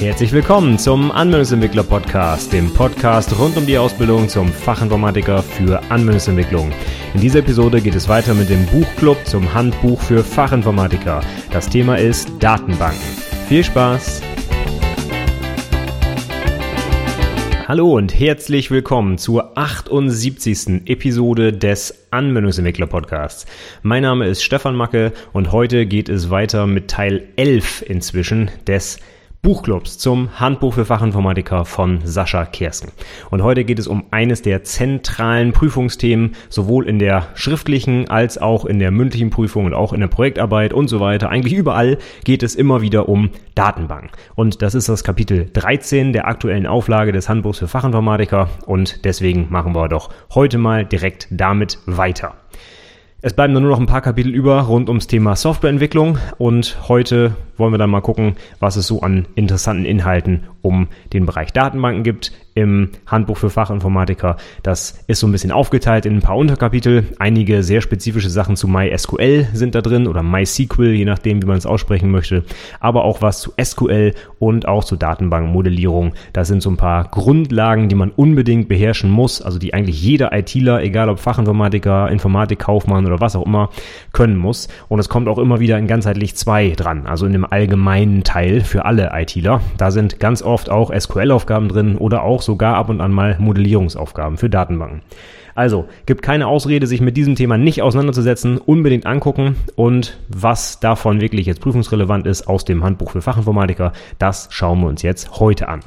Herzlich willkommen zum Anwendungsentwickler Podcast, dem Podcast rund um die Ausbildung zum Fachinformatiker für Anwendungsentwicklung. In dieser Episode geht es weiter mit dem Buchclub zum Handbuch für Fachinformatiker. Das Thema ist Datenbanken. Viel Spaß! Hallo und herzlich willkommen zur 78. Episode des Anwendungsentwickler Podcasts. Mein Name ist Stefan Macke und heute geht es weiter mit Teil 11 inzwischen des Buchclubs zum Handbuch für Fachinformatiker von Sascha Kersken. Und heute geht es um eines der zentralen Prüfungsthemen, sowohl in der schriftlichen als auch in der mündlichen Prüfung und auch in der Projektarbeit und so weiter. Eigentlich überall geht es immer wieder um Datenbanken. Und das ist das Kapitel 13 der aktuellen Auflage des Handbuchs für Fachinformatiker. Und deswegen machen wir doch heute mal direkt damit weiter. Es bleiben nur noch ein paar Kapitel über rund ums Thema Softwareentwicklung und heute wollen wir dann mal gucken, was es so an interessanten Inhalten um den Bereich Datenbanken gibt im Handbuch für Fachinformatiker. Das ist so ein bisschen aufgeteilt in ein paar Unterkapitel. Einige sehr spezifische Sachen zu MySQL sind da drin oder MySQL, je nachdem, wie man es aussprechen möchte. Aber auch was zu SQL und auch zu Datenbankmodellierung. Das sind so ein paar Grundlagen, die man unbedingt beherrschen muss, also die eigentlich jeder ITler, egal ob Fachinformatiker, Informatikkaufmann oder was auch immer, können muss. Und es kommt auch immer wieder in ganzheitlich zwei dran, also in dem allgemeinen Teil für alle ITler. Da sind ganz oft auch SQL-Aufgaben drin oder auch sogar ab und an mal Modellierungsaufgaben für Datenbanken. Also, gibt keine Ausrede, sich mit diesem Thema nicht auseinanderzusetzen, unbedingt angucken und was davon wirklich jetzt prüfungsrelevant ist aus dem Handbuch für Fachinformatiker, das schauen wir uns jetzt heute an.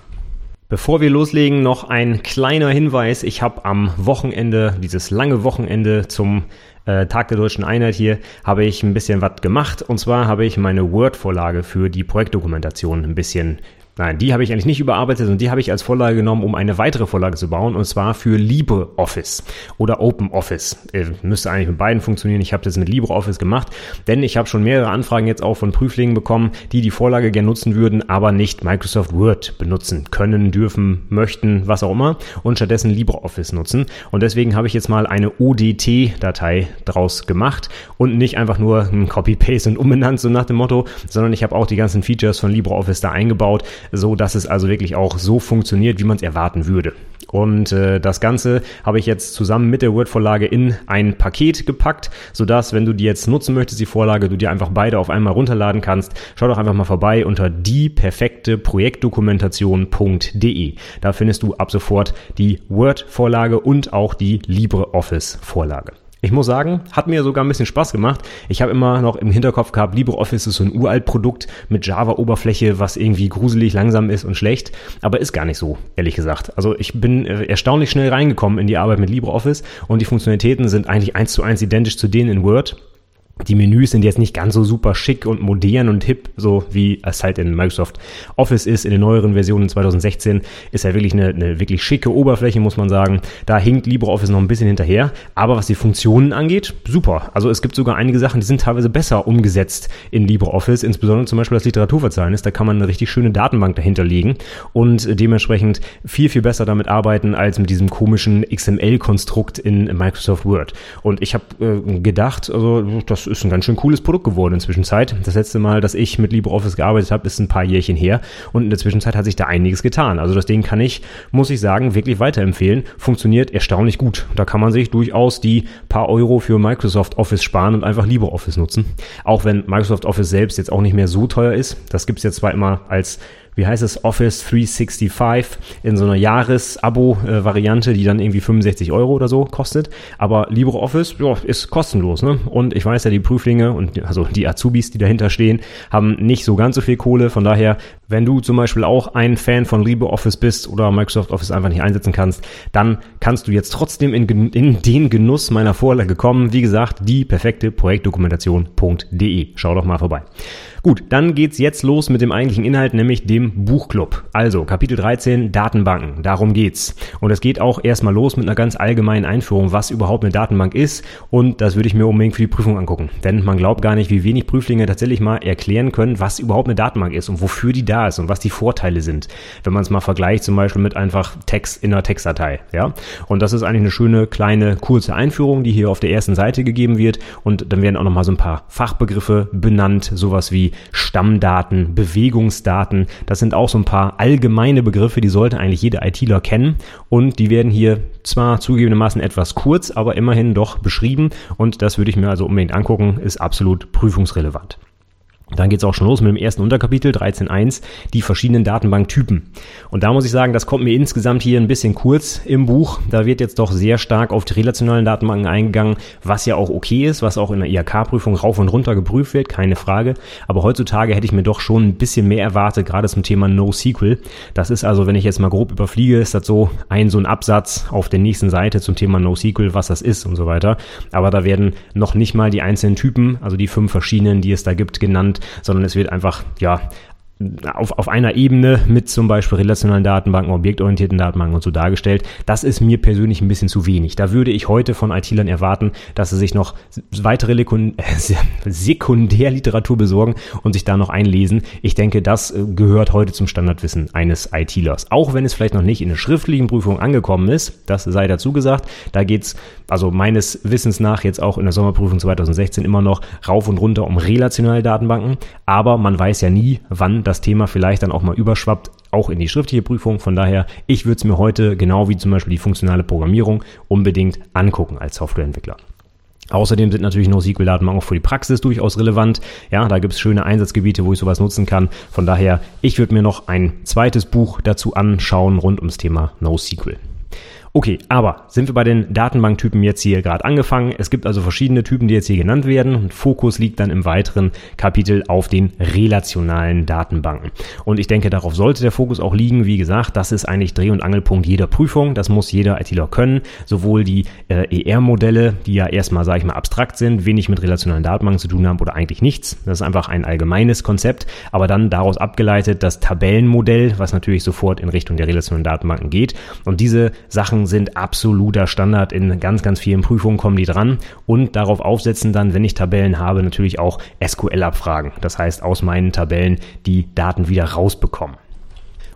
Bevor wir loslegen, noch ein kleiner Hinweis. Ich habe am Wochenende, dieses lange Wochenende zum äh, Tag der deutschen Einheit hier, habe ich ein bisschen was gemacht. Und zwar habe ich meine Word-Vorlage für die Projektdokumentation ein bisschen Nein, die habe ich eigentlich nicht überarbeitet und die habe ich als Vorlage genommen, um eine weitere Vorlage zu bauen und zwar für LibreOffice oder OpenOffice. Äh, müsste eigentlich mit beiden funktionieren. Ich habe das mit LibreOffice gemacht, denn ich habe schon mehrere Anfragen jetzt auch von Prüflingen bekommen, die die Vorlage gerne nutzen würden, aber nicht Microsoft Word benutzen können, dürfen, möchten, was auch immer und stattdessen LibreOffice nutzen. Und deswegen habe ich jetzt mal eine ODT-Datei draus gemacht und nicht einfach nur ein Copy-Paste und umbenannt, so nach dem Motto, sondern ich habe auch die ganzen Features von LibreOffice da eingebaut so dass es also wirklich auch so funktioniert, wie man es erwarten würde. Und äh, das Ganze habe ich jetzt zusammen mit der Word-Vorlage in ein Paket gepackt, sodass, wenn du die jetzt nutzen möchtest, die Vorlage, du dir einfach beide auf einmal runterladen kannst. Schau doch einfach mal vorbei unter dieperfekteprojektdokumentation.de. Da findest du ab sofort die Word-Vorlage und auch die LibreOffice-Vorlage. Ich muss sagen, hat mir sogar ein bisschen Spaß gemacht. Ich habe immer noch im Hinterkopf gehabt, LibreOffice ist so ein uralt Produkt mit Java-Oberfläche, was irgendwie gruselig, langsam ist und schlecht. Aber ist gar nicht so, ehrlich gesagt. Also ich bin äh, erstaunlich schnell reingekommen in die Arbeit mit LibreOffice und die Funktionalitäten sind eigentlich eins zu eins identisch zu denen in Word. Die Menüs sind jetzt nicht ganz so super schick und modern und hip, so wie es halt in Microsoft Office ist. In den neueren Versionen 2016 ist ja wirklich eine, eine wirklich schicke Oberfläche, muss man sagen. Da hinkt LibreOffice noch ein bisschen hinterher. Aber was die Funktionen angeht, super. Also es gibt sogar einige Sachen, die sind teilweise besser umgesetzt in LibreOffice. Insbesondere zum Beispiel das Literaturverzeichnis. Da kann man eine richtig schöne Datenbank dahinter legen und dementsprechend viel, viel besser damit arbeiten als mit diesem komischen XML-Konstrukt in Microsoft Word. Und ich habe äh, gedacht, also das ist ein ganz schön cooles Produkt geworden in. Das letzte Mal, dass ich mit LibreOffice gearbeitet habe, ist ein paar Jährchen her und in der Zwischenzeit hat sich da einiges getan. Also das Ding kann ich, muss ich sagen, wirklich weiterempfehlen. Funktioniert erstaunlich gut. Da kann man sich durchaus die paar Euro für Microsoft Office sparen und einfach LibreOffice nutzen. Auch wenn Microsoft Office selbst jetzt auch nicht mehr so teuer ist. Das gibt's jetzt zwar immer als wie heißt es, Office 365 in so einer Jahres-Abo-Variante, die dann irgendwie 65 Euro oder so kostet. Aber LibreOffice ja, ist kostenlos. Ne? Und ich weiß ja, die Prüflinge und also die Azubis, die dahinter stehen, haben nicht so ganz so viel Kohle. Von daher, wenn du zum Beispiel auch ein Fan von LibreOffice bist oder Microsoft Office einfach nicht einsetzen kannst, dann kannst du jetzt trotzdem in, in den Genuss meiner Vorlage kommen. Wie gesagt, die perfekte Projektdokumentation.de. Schau doch mal vorbei. Gut, dann geht's jetzt los mit dem eigentlichen Inhalt, nämlich dem Buchclub. Also Kapitel 13 Datenbanken, darum geht's. Und es geht auch erstmal los mit einer ganz allgemeinen Einführung, was überhaupt eine Datenbank ist. Und das würde ich mir unbedingt für die Prüfung angucken. Denn man glaubt gar nicht, wie wenig Prüflinge tatsächlich mal erklären können, was überhaupt eine Datenbank ist und wofür die da ist und was die Vorteile sind. Wenn man es mal vergleicht, zum Beispiel mit einfach Text in einer Textdatei. Ja? Und das ist eigentlich eine schöne, kleine, kurze Einführung, die hier auf der ersten Seite gegeben wird. Und dann werden auch nochmal so ein paar Fachbegriffe benannt, sowas wie Stammdaten, Bewegungsdaten. Das sind auch so ein paar allgemeine Begriffe, die sollte eigentlich jeder ITler kennen und die werden hier zwar zugegebenermaßen etwas kurz, aber immerhin doch beschrieben und das würde ich mir also unbedingt angucken, ist absolut prüfungsrelevant. Dann geht es auch schon los mit dem ersten Unterkapitel 13.1, die verschiedenen Datenbanktypen. Und da muss ich sagen, das kommt mir insgesamt hier ein bisschen kurz im Buch. Da wird jetzt doch sehr stark auf die relationalen Datenbanken eingegangen, was ja auch okay ist, was auch in der IHK-Prüfung rauf und runter geprüft wird, keine Frage. Aber heutzutage hätte ich mir doch schon ein bisschen mehr erwartet, gerade zum Thema NoSQL. Das ist also, wenn ich jetzt mal grob überfliege, ist das so ein so ein Absatz auf der nächsten Seite zum Thema NoSQL, was das ist und so weiter. Aber da werden noch nicht mal die einzelnen Typen, also die fünf verschiedenen, die es da gibt, genannt sondern es wird einfach, ja, auf, auf einer Ebene mit zum Beispiel relationalen Datenbanken, objektorientierten Datenbanken und so dargestellt. Das ist mir persönlich ein bisschen zu wenig. Da würde ich heute von IT-Lern erwarten, dass sie sich noch weitere Sekundärliteratur besorgen und sich da noch einlesen. Ich denke, das äh, gehört heute zum Standardwissen eines IT-Lers. Auch wenn es vielleicht noch nicht in der schriftlichen Prüfung angekommen ist, das sei dazu gesagt. Da geht's also meines Wissens nach jetzt auch in der Sommerprüfung 2016 immer noch rauf und runter um relationale Datenbanken. Aber man weiß ja nie, wann das Thema vielleicht dann auch mal überschwappt, auch in die schriftliche Prüfung. Von daher, ich würde es mir heute, genau wie zum Beispiel die funktionale Programmierung, unbedingt angucken als Softwareentwickler. Außerdem sind natürlich NoSQL-Datenbanken auch für die Praxis durchaus relevant. Ja, da gibt es schöne Einsatzgebiete, wo ich sowas nutzen kann. Von daher, ich würde mir noch ein zweites Buch dazu anschauen rund ums Thema NoSQL. Okay, aber sind wir bei den Datenbanktypen jetzt hier gerade angefangen? Es gibt also verschiedene Typen, die jetzt hier genannt werden und Fokus liegt dann im weiteren Kapitel auf den relationalen Datenbanken. Und ich denke, darauf sollte der Fokus auch liegen. Wie gesagt, das ist eigentlich Dreh- und Angelpunkt jeder Prüfung. Das muss jeder ITler können. Sowohl die äh, ER-Modelle, die ja erstmal, sage ich mal, abstrakt sind, wenig mit relationalen Datenbanken zu tun haben oder eigentlich nichts. Das ist einfach ein allgemeines Konzept. Aber dann daraus abgeleitet das Tabellenmodell, was natürlich sofort in Richtung der relationalen Datenbanken geht. Und diese Sachen sind absoluter Standard. In ganz, ganz vielen Prüfungen kommen die dran und darauf aufsetzen dann, wenn ich Tabellen habe, natürlich auch SQL-Abfragen. Das heißt, aus meinen Tabellen die Daten wieder rausbekommen.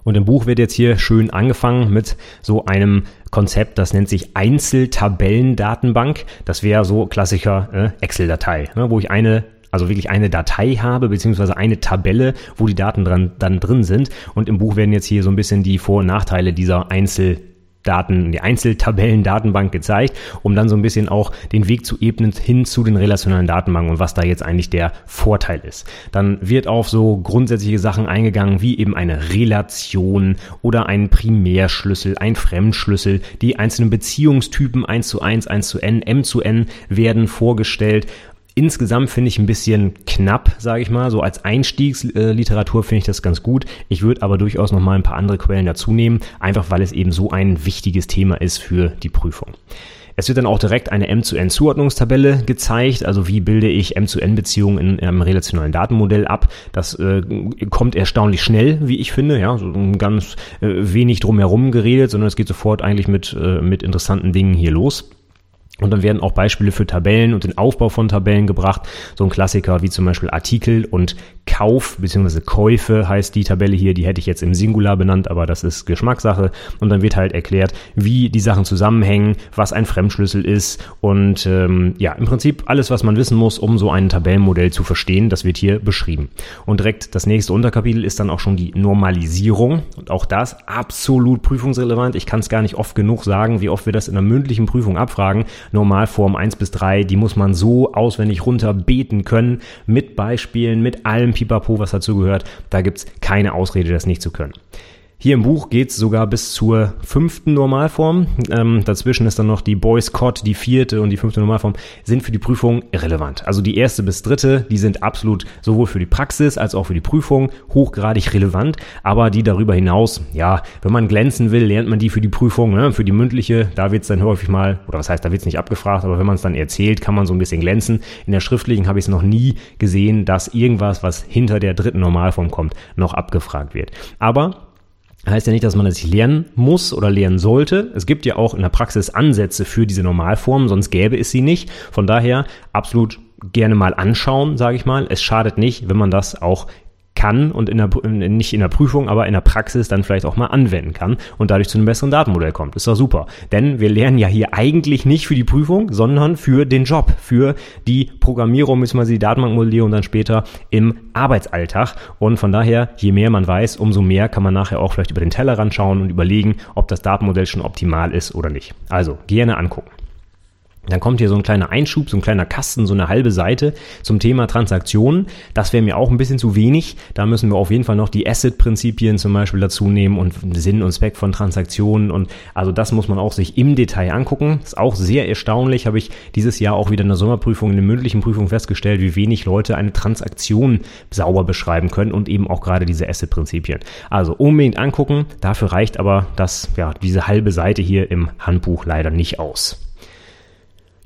Und im Buch wird jetzt hier schön angefangen mit so einem Konzept, das nennt sich Einzeltabellendatenbank. Das wäre so klassischer äh, Excel-Datei, ne, wo ich eine also wirklich eine Datei habe, beziehungsweise eine Tabelle, wo die Daten dran, dann drin sind. Und im Buch werden jetzt hier so ein bisschen die Vor- und Nachteile dieser Einzel Daten, die Einzeltabellen-Datenbank gezeigt, um dann so ein bisschen auch den Weg zu ebnen hin zu den relationalen Datenbanken und was da jetzt eigentlich der Vorteil ist. Dann wird auf so grundsätzliche Sachen eingegangen, wie eben eine Relation oder ein Primärschlüssel, ein Fremdschlüssel. Die einzelnen Beziehungstypen 1 zu 1, 1 zu n, m zu n werden vorgestellt Insgesamt finde ich ein bisschen knapp, sage ich mal. So als Einstiegsliteratur finde ich das ganz gut. Ich würde aber durchaus noch mal ein paar andere Quellen dazu nehmen, einfach weil es eben so ein wichtiges Thema ist für die Prüfung. Es wird dann auch direkt eine M-zu-N-Zuordnungstabelle gezeigt, also wie bilde ich M-zu-N-Beziehungen in einem relationalen Datenmodell ab. Das äh, kommt erstaunlich schnell, wie ich finde, ja, so ganz äh, wenig drumherum geredet, sondern es geht sofort eigentlich mit, äh, mit interessanten Dingen hier los. Und dann werden auch Beispiele für Tabellen und den Aufbau von Tabellen gebracht. So ein Klassiker wie zum Beispiel Artikel und Kauf bzw. Käufe heißt die Tabelle hier. Die hätte ich jetzt im Singular benannt, aber das ist Geschmackssache. Und dann wird halt erklärt, wie die Sachen zusammenhängen, was ein Fremdschlüssel ist und ähm, ja, im Prinzip alles, was man wissen muss, um so ein Tabellenmodell zu verstehen, das wird hier beschrieben. Und direkt das nächste Unterkapitel ist dann auch schon die Normalisierung. Und auch das absolut prüfungsrelevant. Ich kann es gar nicht oft genug sagen, wie oft wir das in einer mündlichen Prüfung abfragen Normalform 1 bis 3, die muss man so auswendig runter beten können, mit Beispielen, mit allem Pipapo, was dazu gehört. Da gibt's keine Ausrede, das nicht zu können. Hier im Buch geht's sogar bis zur fünften Normalform. Ähm, dazwischen ist dann noch die Boys Cod, die vierte und die fünfte Normalform, sind für die Prüfung irrelevant. Also die erste bis dritte, die sind absolut sowohl für die Praxis als auch für die Prüfung hochgradig relevant. Aber die darüber hinaus, ja, wenn man glänzen will, lernt man die für die Prüfung, ne? für die mündliche. Da wird's dann häufig mal, oder was heißt, da wird's nicht abgefragt, aber wenn man es dann erzählt, kann man so ein bisschen glänzen. In der schriftlichen habe ich es noch nie gesehen, dass irgendwas, was hinter der dritten Normalform kommt, noch abgefragt wird. Aber Heißt ja nicht, dass man das lernen muss oder lernen sollte. Es gibt ja auch in der Praxis Ansätze für diese Normalform, sonst gäbe es sie nicht. Von daher absolut gerne mal anschauen, sage ich mal. Es schadet nicht, wenn man das auch kann und in der, nicht in der Prüfung, aber in der Praxis dann vielleicht auch mal anwenden kann und dadurch zu einem besseren Datenmodell kommt. Ist doch super. Denn wir lernen ja hier eigentlich nicht für die Prüfung, sondern für den Job, für die Programmierung, müssen wir die Datenbankmodellierung dann später im Arbeitsalltag. Und von daher, je mehr man weiß, umso mehr kann man nachher auch vielleicht über den Tellerrand schauen und überlegen, ob das Datenmodell schon optimal ist oder nicht. Also gerne angucken. Dann kommt hier so ein kleiner Einschub, so ein kleiner Kasten, so eine halbe Seite zum Thema Transaktionen. Das wäre mir auch ein bisschen zu wenig. Da müssen wir auf jeden Fall noch die Asset-Prinzipien zum Beispiel dazu nehmen und Sinn und Zweck von Transaktionen. Und also das muss man auch sich im Detail angucken. Ist auch sehr erstaunlich, habe ich dieses Jahr auch wieder in der Sommerprüfung, in der mündlichen Prüfung festgestellt, wie wenig Leute eine Transaktion sauber beschreiben können und eben auch gerade diese Asset-Prinzipien. Also unbedingt angucken. Dafür reicht aber das, ja, diese halbe Seite hier im Handbuch leider nicht aus.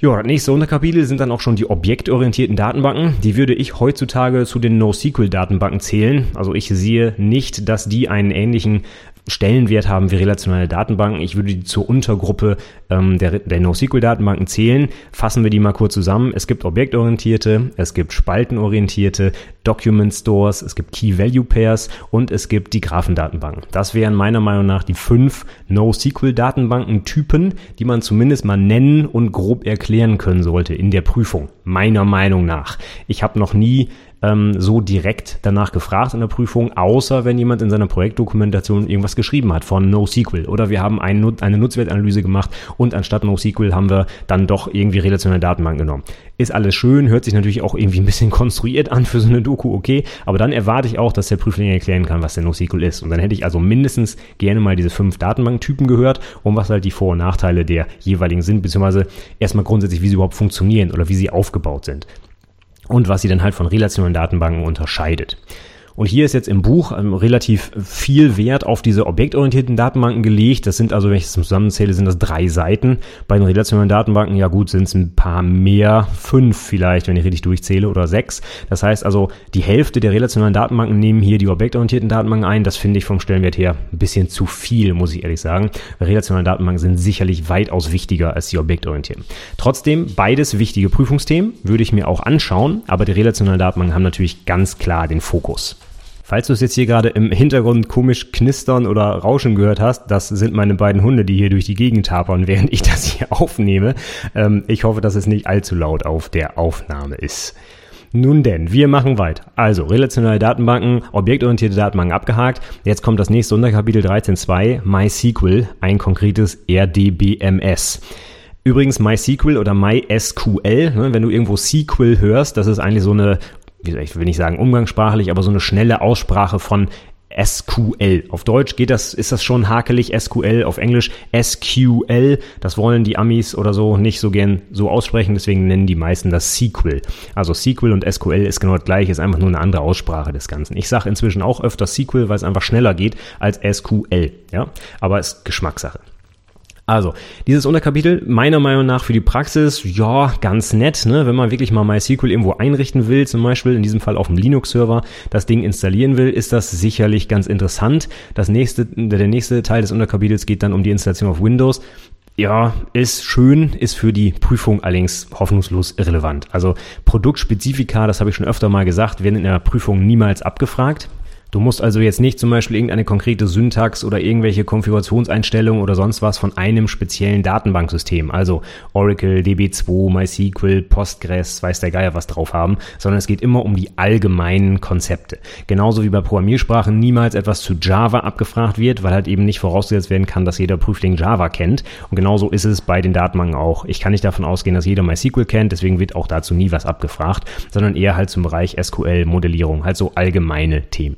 Ja, das nächste Unterkapitel sind dann auch schon die objektorientierten Datenbanken. Die würde ich heutzutage zu den NoSQL-Datenbanken zählen. Also ich sehe nicht, dass die einen ähnlichen Stellenwert haben wie relationale Datenbanken. Ich würde die zur Untergruppe ähm, der, der NoSQL-Datenbanken zählen. Fassen wir die mal kurz zusammen. Es gibt objektorientierte, es gibt spaltenorientierte, Document Stores, es gibt Key Value Pairs und es gibt die Graphendatenbanken. Das wären meiner Meinung nach die fünf NoSQL-Datenbanken-Typen, die man zumindest mal nennen und grob erklären können sollte in der Prüfung. Meiner Meinung nach. Ich habe noch nie ähm, so direkt danach gefragt in der Prüfung, außer wenn jemand in seiner Projektdokumentation irgendwas geschrieben hat von NoSQL. Oder wir haben ein, eine Nutzwertanalyse gemacht und anstatt NoSQL haben wir dann doch irgendwie relationelle Datenbank genommen. Ist alles schön, hört sich natürlich auch irgendwie ein bisschen konstruiert an für so eine Doku, okay, aber dann erwarte ich auch, dass der Prüfling erklären kann, was der NoSQL ist. Und dann hätte ich also mindestens gerne mal diese fünf Datenbanktypen gehört und was halt die Vor- und Nachteile der jeweiligen sind, beziehungsweise erstmal grundsätzlich, wie sie überhaupt funktionieren oder wie sie aufgebaut sind und was sie dann halt von relationalen Datenbanken unterscheidet. Und hier ist jetzt im Buch ähm, relativ viel Wert auf diese objektorientierten Datenbanken gelegt. Das sind also, wenn ich es zusammenzähle, sind das drei Seiten. Bei den relationalen Datenbanken, ja gut, sind es ein paar mehr, fünf vielleicht, wenn ich richtig durchzähle, oder sechs. Das heißt also, die Hälfte der relationalen Datenbanken nehmen hier die objektorientierten Datenbanken ein. Das finde ich vom Stellenwert her ein bisschen zu viel, muss ich ehrlich sagen. Relationale Datenbanken sind sicherlich weitaus wichtiger als die objektorientierten. Trotzdem, beides wichtige Prüfungsthemen, würde ich mir auch anschauen, aber die relationalen Datenbanken haben natürlich ganz klar den Fokus. Falls du es jetzt hier gerade im Hintergrund komisch knistern oder rauschen gehört hast, das sind meine beiden Hunde, die hier durch die Gegend tapern, während ich das hier aufnehme. Ähm, ich hoffe, dass es nicht allzu laut auf der Aufnahme ist. Nun denn, wir machen weiter. Also, relationale Datenbanken, objektorientierte Datenbanken abgehakt. Jetzt kommt das nächste Unterkapitel 13.2, MySQL, ein konkretes RDBMS. Übrigens MySQL oder MySQL, ne, wenn du irgendwo SQL hörst, das ist eigentlich so eine ich will nicht sagen umgangssprachlich, aber so eine schnelle Aussprache von SQL. Auf Deutsch geht das, ist das schon hakelig SQL, auf Englisch SQL. Das wollen die Amis oder so nicht so gern so aussprechen, deswegen nennen die meisten das SQL. Also SQL und SQL ist genau das gleiche, ist einfach nur eine andere Aussprache des Ganzen. Ich sage inzwischen auch öfter SQL, weil es einfach schneller geht als SQL, ja, aber ist Geschmackssache. Also, dieses Unterkapitel, meiner Meinung nach für die Praxis, ja, ganz nett, ne? wenn man wirklich mal MySQL irgendwo einrichten will, zum Beispiel in diesem Fall auf dem Linux-Server, das Ding installieren will, ist das sicherlich ganz interessant. Das nächste, der nächste Teil des Unterkapitels geht dann um die Installation auf Windows. Ja, ist schön, ist für die Prüfung allerdings hoffnungslos irrelevant. Also Produktspezifika, das habe ich schon öfter mal gesagt, werden in der Prüfung niemals abgefragt. Du musst also jetzt nicht zum Beispiel irgendeine konkrete Syntax oder irgendwelche Konfigurationseinstellungen oder sonst was von einem speziellen Datenbanksystem, also Oracle, DB2, MySQL, Postgres, weiß der Geier was drauf haben, sondern es geht immer um die allgemeinen Konzepte. Genauso wie bei Programmiersprachen niemals etwas zu Java abgefragt wird, weil halt eben nicht vorausgesetzt werden kann, dass jeder Prüfling Java kennt. Und genauso ist es bei den Datenbanken auch. Ich kann nicht davon ausgehen, dass jeder MySQL kennt, deswegen wird auch dazu nie was abgefragt, sondern eher halt zum Bereich SQL-Modellierung, halt so allgemeine Themen.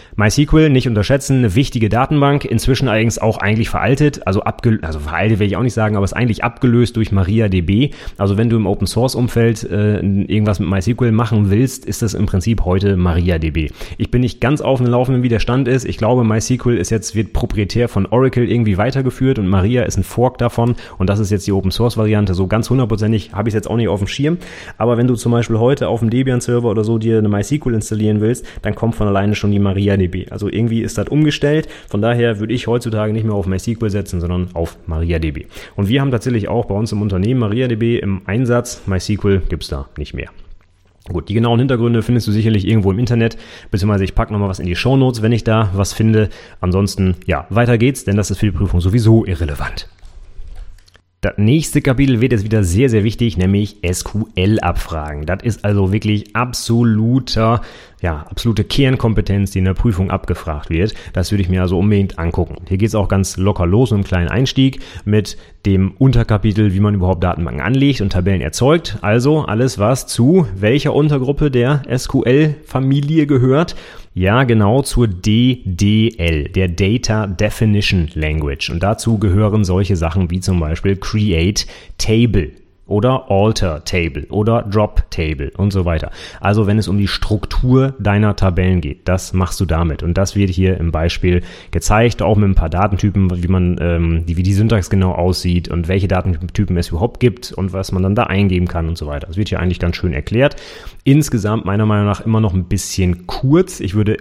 MySQL nicht unterschätzen, eine wichtige Datenbank, inzwischen allerdings auch eigentlich veraltet, also abgelöst, also veraltet will ich auch nicht sagen, aber ist eigentlich abgelöst durch MariaDB. Also wenn du im Open Source Umfeld äh, irgendwas mit MySQL machen willst, ist das im Prinzip heute MariaDB. Ich bin nicht ganz auf dem Laufenden, wie der Stand ist. Ich glaube, MySQL ist jetzt, wird proprietär von Oracle irgendwie weitergeführt und Maria ist ein Fork davon und das ist jetzt die Open Source Variante. So ganz hundertprozentig habe ich es jetzt auch nicht auf dem Schirm. Aber wenn du zum Beispiel heute auf dem Debian Server oder so dir eine MySQL installieren willst, dann kommt von alleine schon die MariaDB MariaDB. Also irgendwie ist das umgestellt. Von daher würde ich heutzutage nicht mehr auf MySQL setzen, sondern auf MariaDB. Und wir haben tatsächlich auch bei uns im Unternehmen MariaDB im Einsatz. MySQL gibt es da nicht mehr. Gut, die genauen Hintergründe findest du sicherlich irgendwo im Internet, beziehungsweise ich packe nochmal was in die Shownotes, wenn ich da was finde. Ansonsten, ja, weiter geht's, denn das ist für die Prüfung sowieso irrelevant. Das nächste Kapitel wird jetzt wieder sehr, sehr wichtig, nämlich SQL-Abfragen. Das ist also wirklich absoluter, ja, absolute Kernkompetenz, die in der Prüfung abgefragt wird. Das würde ich mir also unbedingt angucken. Hier geht es auch ganz locker los, einem kleinen Einstieg mit dem Unterkapitel, wie man überhaupt Datenbanken anlegt und Tabellen erzeugt. Also alles, was zu welcher Untergruppe der SQL-Familie gehört ja, genau zur DDL, der Data Definition Language. Und dazu gehören solche Sachen wie zum Beispiel Create Table oder Alter Table oder Drop Table und so weiter. Also wenn es um die Struktur deiner Tabellen geht, das machst du damit. Und das wird hier im Beispiel gezeigt, auch mit ein paar Datentypen, wie man, ähm, wie die Syntax genau aussieht und welche Datentypen es überhaupt gibt und was man dann da eingeben kann und so weiter. Das wird hier eigentlich ganz schön erklärt. Insgesamt meiner Meinung nach immer noch ein bisschen kurz. Ich würde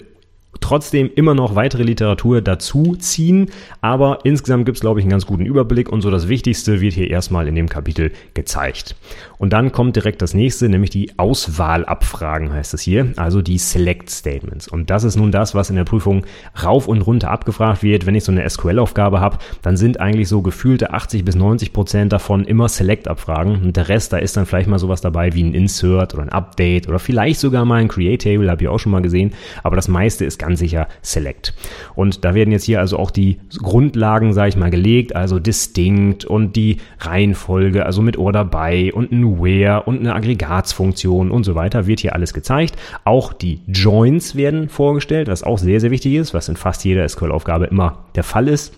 trotzdem immer noch weitere Literatur dazu ziehen, aber insgesamt gibt es, glaube ich, einen ganz guten Überblick und so das Wichtigste wird hier erstmal in dem Kapitel gezeigt. Und dann kommt direkt das nächste, nämlich die Auswahlabfragen heißt es hier, also die Select Statements. Und das ist nun das, was in der Prüfung rauf und runter abgefragt wird. Wenn ich so eine SQL-Aufgabe habe, dann sind eigentlich so gefühlte 80 bis 90 Prozent davon immer Select-Abfragen und der Rest, da ist dann vielleicht mal sowas dabei wie ein Insert oder ein Update oder vielleicht sogar mal ein Create-Table, habe ich auch schon mal gesehen, aber das meiste ist ganz sicher Select. Und da werden jetzt hier also auch die Grundlagen, sage ich mal, gelegt, also Distinct und die Reihenfolge, also mit Order by und ein Where und eine Aggregatsfunktion und so weiter, wird hier alles gezeigt. Auch die Joins werden vorgestellt, was auch sehr, sehr wichtig ist, was in fast jeder SQL-Aufgabe immer der Fall ist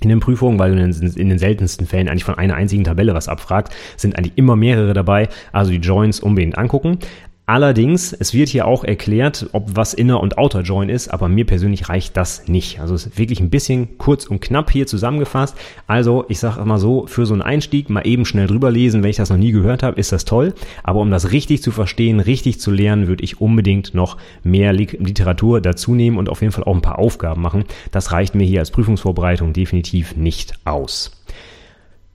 in den Prüfungen, weil du in den seltensten Fällen eigentlich von einer einzigen Tabelle was abfragst, sind eigentlich immer mehrere dabei. Also die Joins unbedingt angucken. Allerdings, es wird hier auch erklärt, ob was Inner- und Outer Join ist, aber mir persönlich reicht das nicht. Also es ist wirklich ein bisschen kurz und knapp hier zusammengefasst. Also ich sage immer so, für so einen Einstieg mal eben schnell drüber lesen, wenn ich das noch nie gehört habe, ist das toll. Aber um das richtig zu verstehen, richtig zu lernen, würde ich unbedingt noch mehr Literatur dazu nehmen und auf jeden Fall auch ein paar Aufgaben machen. Das reicht mir hier als Prüfungsvorbereitung definitiv nicht aus.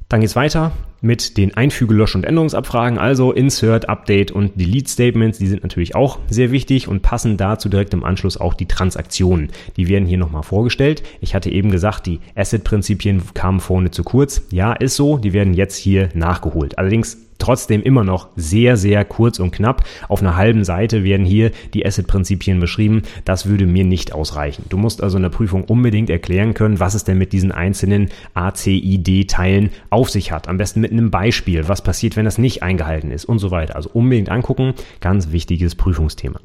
Dann geht's weiter mit den Einfüge-, Lösch- und Änderungsabfragen, also Insert, Update und Delete Statements. Die sind natürlich auch sehr wichtig und passen dazu direkt im Anschluss auch die Transaktionen. Die werden hier nochmal vorgestellt. Ich hatte eben gesagt, die Asset-Prinzipien kamen vorne zu kurz. Ja, ist so. Die werden jetzt hier nachgeholt. Allerdings trotzdem immer noch sehr, sehr kurz und knapp. Auf einer halben Seite werden hier die Asset-Prinzipien beschrieben. Das würde mir nicht ausreichen. Du musst also in der Prüfung unbedingt erklären können, was es denn mit diesen einzelnen ACID-Teilen auf sich hat. Am besten mit einem Beispiel. Was passiert, wenn das nicht eingehalten ist und so weiter. Also unbedingt angucken. Ganz wichtiges Prüfungsthema.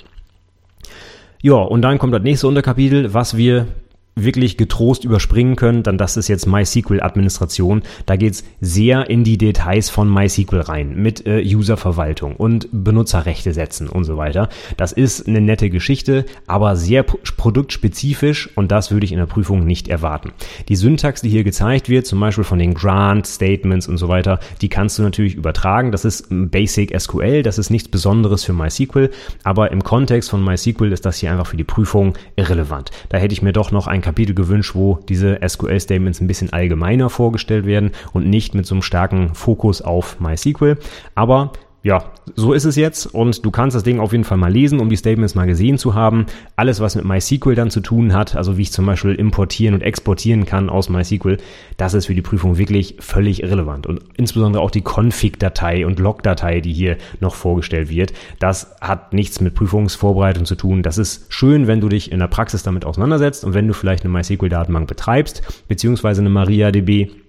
Ja, und dann kommt das nächste Unterkapitel, was wir wirklich getrost überspringen können, dann das ist jetzt MySQL-Administration. Da geht's sehr in die Details von MySQL rein, mit äh, Userverwaltung und Benutzerrechte setzen und so weiter. Das ist eine nette Geschichte, aber sehr produktspezifisch und das würde ich in der Prüfung nicht erwarten. Die Syntax, die hier gezeigt wird, zum Beispiel von den Grant, Statements und so weiter, die kannst du natürlich übertragen. Das ist Basic SQL, das ist nichts Besonderes für MySQL, aber im Kontext von MySQL ist das hier einfach für die Prüfung irrelevant. Da hätte ich mir doch noch ein Kapitel gewünscht, wo diese SQL-Statements ein bisschen allgemeiner vorgestellt werden und nicht mit so einem starken Fokus auf MySQL. Aber ja, so ist es jetzt und du kannst das Ding auf jeden Fall mal lesen, um die Statements mal gesehen zu haben. Alles, was mit MySQL dann zu tun hat, also wie ich zum Beispiel importieren und exportieren kann aus MySQL, das ist für die Prüfung wirklich völlig irrelevant. Und insbesondere auch die Config-Datei und Log-Datei, die hier noch vorgestellt wird, das hat nichts mit Prüfungsvorbereitung zu tun. Das ist schön, wenn du dich in der Praxis damit auseinandersetzt und wenn du vielleicht eine MySQL-Datenbank betreibst, beziehungsweise eine MariaDB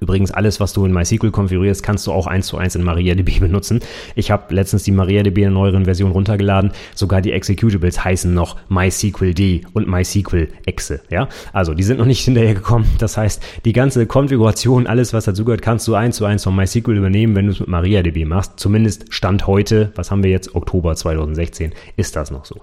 Übrigens, alles, was du in MySQL konfigurierst, kannst du auch eins zu eins in MariaDB benutzen. Ich habe letztens die MariaDB in neueren Version runtergeladen. Sogar die Executables heißen noch MySQLD und MySQL-Exe. Ja? Also, die sind noch nicht hinterhergekommen. Das heißt, die ganze Konfiguration, alles, was dazugehört, kannst du eins zu eins von MySQL übernehmen, wenn du es mit MariaDB machst. Zumindest Stand heute, was haben wir jetzt, Oktober 2016, ist das noch so.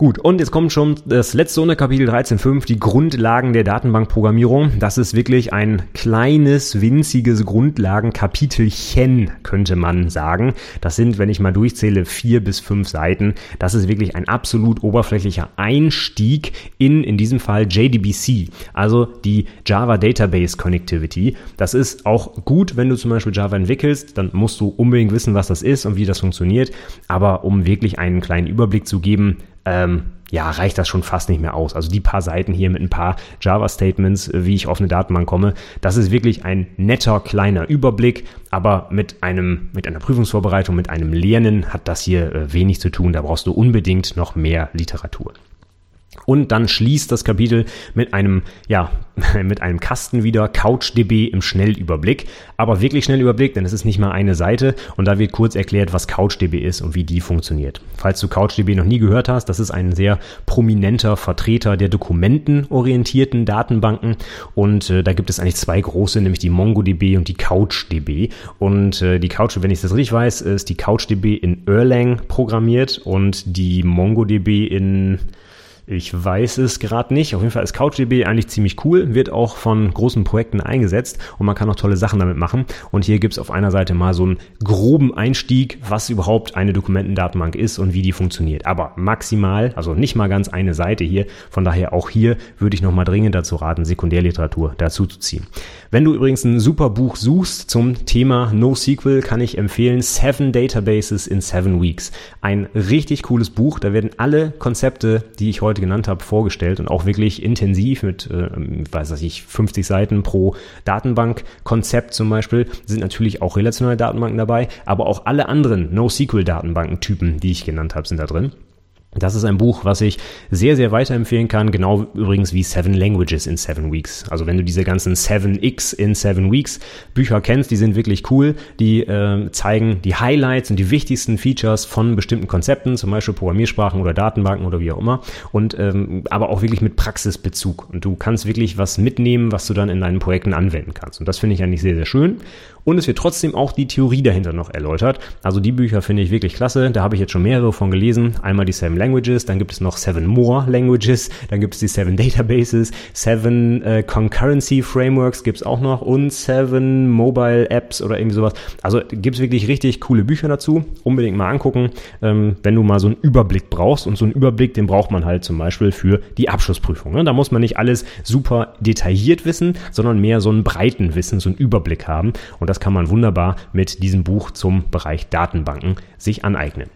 Gut, und jetzt kommt schon das letzte unter Kapitel 13.5, die Grundlagen der Datenbankprogrammierung. Das ist wirklich ein kleines, winziges Grundlagenkapitelchen, könnte man sagen. Das sind, wenn ich mal durchzähle, vier bis fünf Seiten. Das ist wirklich ein absolut oberflächlicher Einstieg in, in diesem Fall JDBC, also die Java Database Connectivity. Das ist auch gut, wenn du zum Beispiel Java entwickelst, dann musst du unbedingt wissen, was das ist und wie das funktioniert. Aber um wirklich einen kleinen Überblick zu geben, ähm, ja, reicht das schon fast nicht mehr aus. Also die paar Seiten hier mit ein paar Java-Statements, äh, wie ich auf eine Datenbank komme, das ist wirklich ein netter kleiner Überblick, aber mit einem, mit einer Prüfungsvorbereitung, mit einem Lernen hat das hier äh, wenig zu tun. Da brauchst du unbedingt noch mehr Literatur. Und dann schließt das Kapitel mit einem, ja, mit einem Kasten wieder, CouchDB im Schnellüberblick. Aber wirklich Schnellüberblick, denn es ist nicht mal eine Seite und da wird kurz erklärt, was CouchDB ist und wie die funktioniert. Falls du CouchDB noch nie gehört hast, das ist ein sehr prominenter Vertreter der dokumentenorientierten Datenbanken und äh, da gibt es eigentlich zwei große, nämlich die MongoDB und die CouchDB. Und äh, die Couch, wenn ich das richtig weiß, ist die CouchDB in Erlang programmiert und die MongoDB in ich weiß es gerade nicht. Auf jeden Fall ist CouchDB eigentlich ziemlich cool, wird auch von großen Projekten eingesetzt und man kann auch tolle Sachen damit machen. Und hier gibt es auf einer Seite mal so einen groben Einstieg, was überhaupt eine Dokumentendatenbank ist und wie die funktioniert. Aber maximal, also nicht mal ganz eine Seite hier. Von daher auch hier würde ich nochmal dringend dazu raten, Sekundärliteratur dazu zu ziehen. Wenn du übrigens ein super Buch suchst zum Thema NoSQL, kann ich empfehlen Seven Databases in Seven Weeks. Ein richtig cooles Buch. Da werden alle Konzepte, die ich heute heute genannt habe, vorgestellt und auch wirklich intensiv mit, äh, weiß ich, 50 Seiten pro Datenbankkonzept zum Beispiel, sind natürlich auch relationale Datenbanken dabei, aber auch alle anderen NoSQL-Datenbankentypen, die ich genannt habe, sind da drin. Das ist ein Buch, was ich sehr, sehr weiterempfehlen kann. Genau übrigens wie Seven Languages in Seven Weeks. Also wenn du diese ganzen 7x in Seven Weeks Bücher kennst, die sind wirklich cool. Die äh, zeigen die Highlights und die wichtigsten Features von bestimmten Konzepten, zum Beispiel Programmiersprachen oder Datenbanken oder wie auch immer. Und ähm, aber auch wirklich mit Praxisbezug. Und du kannst wirklich was mitnehmen, was du dann in deinen Projekten anwenden kannst. Und das finde ich eigentlich sehr, sehr schön. Und es wird trotzdem auch die Theorie dahinter noch erläutert. Also die Bücher finde ich wirklich klasse. Da habe ich jetzt schon mehrere von gelesen. Einmal die Seven Languages, dann gibt es noch Seven More Languages, dann gibt es die Seven Databases, Seven äh, Concurrency Frameworks gibt es auch noch und Seven Mobile Apps oder irgendwie sowas. Also gibt es wirklich richtig coole Bücher dazu. Unbedingt mal angucken, ähm, wenn du mal so einen Überblick brauchst. Und so einen Überblick, den braucht man halt zum Beispiel für die Abschlussprüfung. Ne? Da muss man nicht alles super detailliert wissen, sondern mehr so einen breiten Wissen, so einen Überblick haben. Und das kann man wunderbar mit diesem Buch zum Bereich Datenbanken sich aneignen.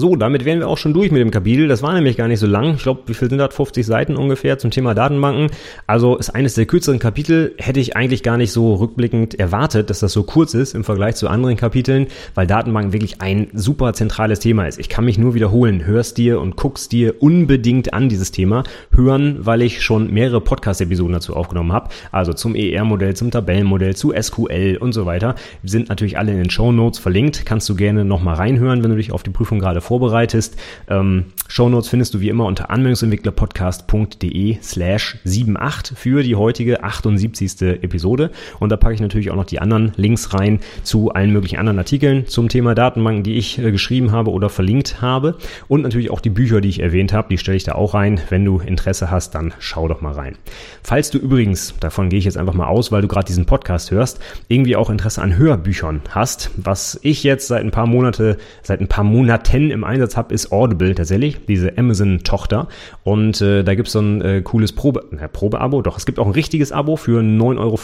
So, damit wären wir auch schon durch mit dem Kapitel. Das war nämlich gar nicht so lang. Ich glaube, wie viel sind das? 50 Seiten ungefähr zum Thema Datenbanken. Also ist eines der kürzeren Kapitel. Hätte ich eigentlich gar nicht so rückblickend erwartet, dass das so kurz ist im Vergleich zu anderen Kapiteln, weil Datenbanken wirklich ein super zentrales Thema ist. Ich kann mich nur wiederholen. Hörst dir und guckst dir unbedingt an dieses Thema. Hören, weil ich schon mehrere Podcast-Episoden dazu aufgenommen habe. Also zum ER-Modell, zum Tabellenmodell, zu SQL und so weiter. Sind natürlich alle in den Show Notes verlinkt. Kannst du gerne nochmal reinhören, wenn du dich auf die Prüfung gerade vorbereitest. Ähm, Shownotes findest du wie immer unter anwendungsentwicklerpodcast.de slash 78 für die heutige 78. Episode. Und da packe ich natürlich auch noch die anderen Links rein zu allen möglichen anderen Artikeln zum Thema Datenbanken, die ich äh, geschrieben habe oder verlinkt habe. Und natürlich auch die Bücher, die ich erwähnt habe, die stelle ich da auch rein. Wenn du Interesse hast, dann schau doch mal rein. Falls du übrigens, davon gehe ich jetzt einfach mal aus, weil du gerade diesen Podcast hörst, irgendwie auch Interesse an Hörbüchern hast, was ich jetzt seit ein paar Monate, seit ein paar Monaten im Einsatz habe, ist Audible tatsächlich, diese Amazon-Tochter. Und äh, da gibt's so ein äh, cooles Probe, äh, Probe-Abo. Doch, es gibt auch ein richtiges Abo für 9,95 Euro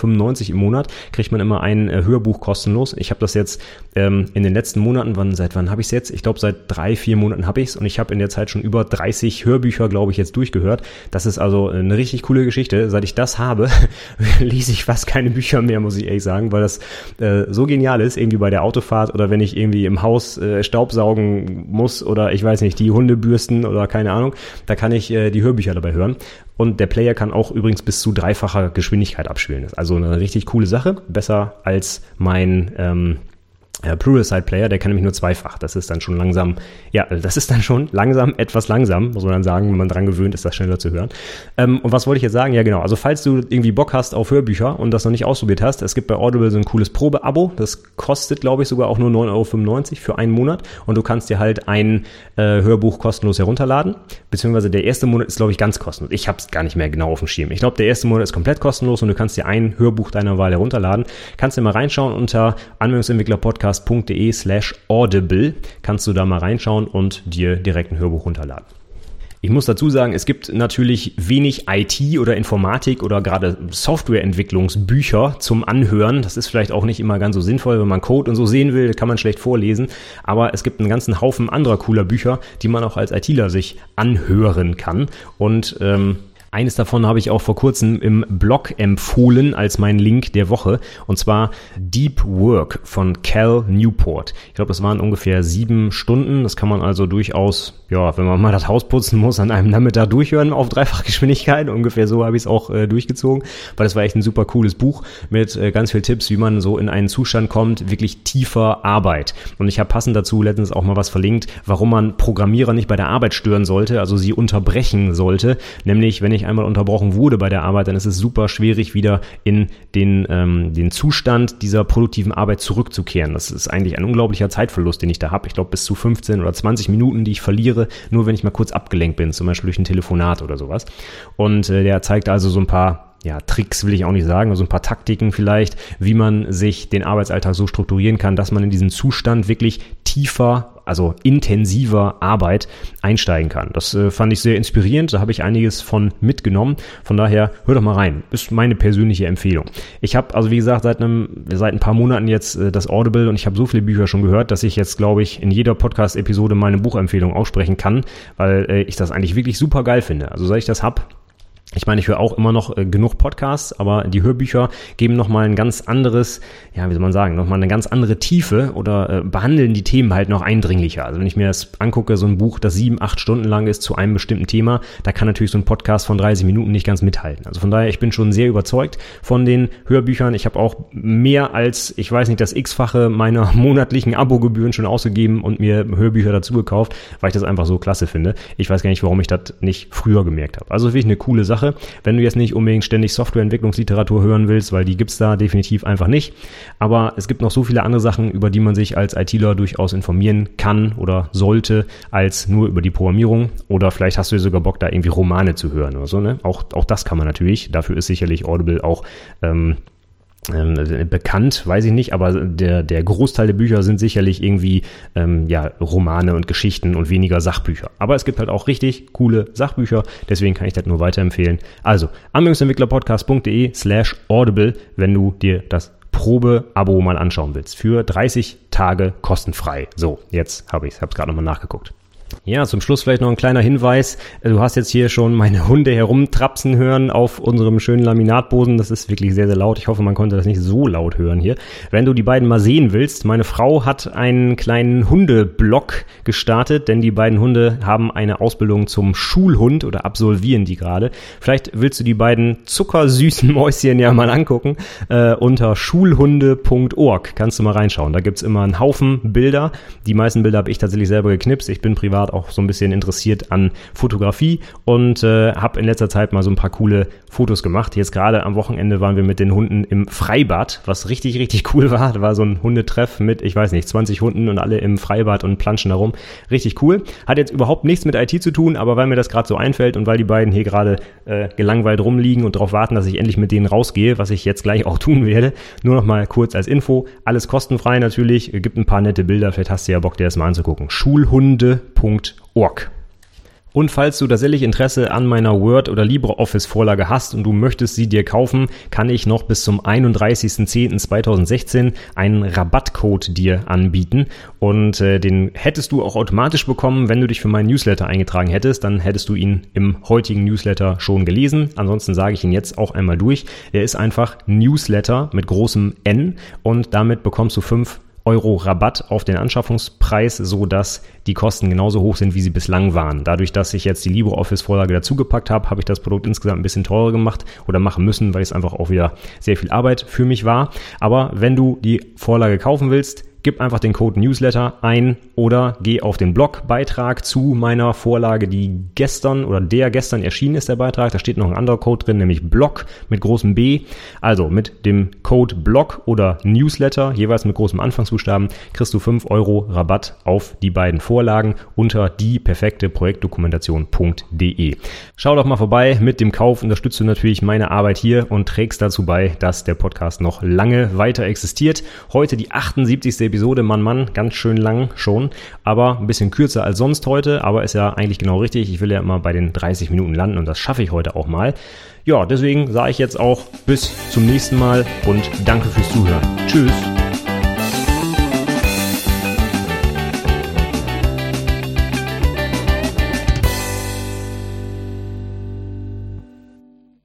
im Monat. Kriegt man immer ein äh, Hörbuch kostenlos. Ich habe das jetzt ähm, in den letzten Monaten, wann, seit wann habe ich es jetzt? Ich glaube, seit drei, vier Monaten habe ich es und ich habe in der Zeit schon über 30 Hörbücher, glaube ich, jetzt durchgehört. Das ist also eine richtig coole Geschichte. Seit ich das habe, lese ich fast keine Bücher mehr, muss ich ehrlich sagen, weil das äh, so genial ist, irgendwie bei der Autofahrt oder wenn ich irgendwie im Haus äh, Staubsaugen muss oder ich weiß nicht, die Hunde bürsten oder keine Ahnung, da kann ich äh, die Hörbücher dabei hören. Und der Player kann auch übrigens bis zu dreifacher Geschwindigkeit abspielen. Also eine richtig coole Sache. Besser als mein ähm, äh, Pluralsight Player, der kann nämlich nur zweifach. Das ist dann schon langsam, ja, das ist dann schon langsam, etwas langsam, muss man dann sagen, wenn man dran gewöhnt ist, das schneller zu hören. Ähm, und was wollte ich jetzt sagen? Ja, genau. Also, falls du irgendwie Bock hast auf Hörbücher und das noch nicht ausprobiert hast, es gibt bei Audible so ein cooles Probeabo. Das kostet, glaube ich, sogar auch nur 9,95 Euro für einen Monat. Und du kannst dir halt ein äh, Hörbuch kostenlos herunterladen. Beziehungsweise der erste Monat ist, glaube ich, ganz kostenlos. Ich habe es gar nicht mehr genau auf dem Schirm. Ich glaube, der erste Monat ist komplett kostenlos und du kannst dir ein Hörbuch deiner Wahl herunterladen. Kannst dir mal reinschauen unter Anwendungsentwickler Podcast podcast.de slash audible kannst du da mal reinschauen und dir direkt ein Hörbuch runterladen. Ich muss dazu sagen, es gibt natürlich wenig IT oder Informatik oder gerade Softwareentwicklungsbücher zum Anhören. Das ist vielleicht auch nicht immer ganz so sinnvoll, wenn man Code und so sehen will, kann man schlecht vorlesen. Aber es gibt einen ganzen Haufen anderer cooler Bücher, die man auch als ITler sich anhören kann. Und ähm, eines davon habe ich auch vor kurzem im Blog empfohlen als mein Link der Woche. Und zwar Deep Work von Cal Newport. Ich glaube, das waren ungefähr sieben Stunden. Das kann man also durchaus, ja, wenn man mal das Haus putzen muss, an einem Nachmittag durchhören auf Dreifachgeschwindigkeit. Ungefähr so habe ich es auch äh, durchgezogen, weil das war echt ein super cooles Buch mit äh, ganz viel Tipps, wie man so in einen Zustand kommt, wirklich tiefer Arbeit. Und ich habe passend dazu letztens auch mal was verlinkt, warum man Programmierer nicht bei der Arbeit stören sollte, also sie unterbrechen sollte. Nämlich, wenn ich einmal unterbrochen wurde bei der Arbeit, dann ist es super schwierig, wieder in den, ähm, den Zustand dieser produktiven Arbeit zurückzukehren. Das ist eigentlich ein unglaublicher Zeitverlust, den ich da habe. Ich glaube, bis zu 15 oder 20 Minuten, die ich verliere, nur wenn ich mal kurz abgelenkt bin, zum Beispiel durch ein Telefonat oder sowas. Und äh, der zeigt also so ein paar ja, Tricks will ich auch nicht sagen, also ein paar Taktiken vielleicht, wie man sich den Arbeitsalltag so strukturieren kann, dass man in diesen Zustand wirklich tiefer also intensiver Arbeit einsteigen kann. Das äh, fand ich sehr inspirierend, da habe ich einiges von mitgenommen. Von daher, hör doch mal rein. Ist meine persönliche Empfehlung. Ich habe also wie gesagt seit einem seit ein paar Monaten jetzt äh, das Audible und ich habe so viele Bücher schon gehört, dass ich jetzt glaube ich in jeder Podcast Episode meine Buchempfehlung aussprechen kann, weil äh, ich das eigentlich wirklich super geil finde. Also seit ich das hab, ich meine, ich höre auch immer noch äh, genug Podcasts, aber die Hörbücher geben nochmal ein ganz anderes, ja, wie soll man sagen, nochmal eine ganz andere Tiefe oder äh, behandeln die Themen halt noch eindringlicher. Also wenn ich mir das angucke, so ein Buch, das sieben, acht Stunden lang ist zu einem bestimmten Thema, da kann natürlich so ein Podcast von 30 Minuten nicht ganz mithalten. Also von daher, ich bin schon sehr überzeugt von den Hörbüchern. Ich habe auch mehr als, ich weiß nicht, das x-fache meiner monatlichen Abogebühren schon ausgegeben und mir Hörbücher dazu gekauft, weil ich das einfach so klasse finde. Ich weiß gar nicht, warum ich das nicht früher gemerkt habe. Also wirklich eine coole Sache. Sache. Wenn du jetzt nicht unbedingt ständig Softwareentwicklungsliteratur hören willst, weil die gibt's da definitiv einfach nicht. Aber es gibt noch so viele andere Sachen, über die man sich als ITler durchaus informieren kann oder sollte, als nur über die Programmierung. Oder vielleicht hast du sogar Bock, da irgendwie Romane zu hören oder so. Ne? Auch, auch das kann man natürlich. Dafür ist sicherlich Audible auch ähm, ähm, bekannt, weiß ich nicht, aber der, der Großteil der Bücher sind sicherlich irgendwie ähm, ja, Romane und Geschichten und weniger Sachbücher. Aber es gibt halt auch richtig coole Sachbücher, deswegen kann ich das nur weiterempfehlen. Also anwendungsentwicklerpodcast.de slash audible, wenn du dir das Probe-Abo mal anschauen willst. Für 30 Tage kostenfrei. So, jetzt habe ich es, habe es gerade nochmal nachgeguckt. Ja, zum Schluss vielleicht noch ein kleiner Hinweis. Du hast jetzt hier schon meine Hunde herumtrapsen hören auf unserem schönen Laminatboden. Das ist wirklich sehr, sehr laut. Ich hoffe, man konnte das nicht so laut hören hier. Wenn du die beiden mal sehen willst, meine Frau hat einen kleinen Hundeblock gestartet, denn die beiden Hunde haben eine Ausbildung zum Schulhund oder absolvieren die gerade. Vielleicht willst du die beiden zuckersüßen Mäuschen ja mal angucken. Äh, unter schulhunde.org kannst du mal reinschauen. Da gibt's immer einen Haufen Bilder. Die meisten Bilder habe ich tatsächlich selber geknipst. Ich bin privat privat auch so ein bisschen interessiert an Fotografie und äh, habe in letzter Zeit mal so ein paar coole Fotos gemacht. Jetzt gerade am Wochenende waren wir mit den Hunden im Freibad, was richtig, richtig cool war. Da war so ein Hundetreff mit, ich weiß nicht, 20 Hunden und alle im Freibad und planschen darum. Richtig cool. Hat jetzt überhaupt nichts mit IT zu tun, aber weil mir das gerade so einfällt und weil die beiden hier gerade äh, gelangweilt rumliegen und darauf warten, dass ich endlich mit denen rausgehe, was ich jetzt gleich auch tun werde, nur noch mal kurz als Info. Alles kostenfrei natürlich, gibt ein paar nette Bilder, vielleicht hast du ja Bock, dir das mal anzugucken. Schulhunde.de www.wordpress.org. Und falls du tatsächlich Interesse an meiner Word- oder LibreOffice-Vorlage hast und du möchtest sie dir kaufen, kann ich noch bis zum 31.10.2016 einen Rabattcode dir anbieten. Und äh, den hättest du auch automatisch bekommen, wenn du dich für meinen Newsletter eingetragen hättest. Dann hättest du ihn im heutigen Newsletter schon gelesen. Ansonsten sage ich ihn jetzt auch einmal durch. Er ist einfach Newsletter mit großem N und damit bekommst du fünf Euro Rabatt auf den Anschaffungspreis, so dass die Kosten genauso hoch sind, wie sie bislang waren. Dadurch, dass ich jetzt die LibreOffice-Vorlage dazugepackt habe, habe ich das Produkt insgesamt ein bisschen teurer gemacht oder machen müssen, weil es einfach auch wieder sehr viel Arbeit für mich war. Aber wenn du die Vorlage kaufen willst, gib einfach den Code Newsletter ein oder geh auf den Blogbeitrag zu meiner Vorlage, die gestern oder der gestern erschienen ist, der Beitrag. Da steht noch ein anderer Code drin, nämlich Blog mit großem B. Also mit dem Code Blog oder Newsletter, jeweils mit großem Anfangsbuchstaben, kriegst du 5 Euro Rabatt auf die beiden Vorlagen unter die perfekte Projektdokumentation.de. Schau doch mal vorbei. Mit dem Kauf unterstützt du natürlich meine Arbeit hier und trägst dazu bei, dass der Podcast noch lange weiter existiert. Heute die 78. Episode, Mann, Mann, ganz schön lang schon, aber ein bisschen kürzer als sonst heute, aber ist ja eigentlich genau richtig. Ich will ja immer bei den 30 Minuten landen und das schaffe ich heute auch mal. Ja, deswegen sage ich jetzt auch bis zum nächsten Mal und danke fürs Zuhören. Tschüss.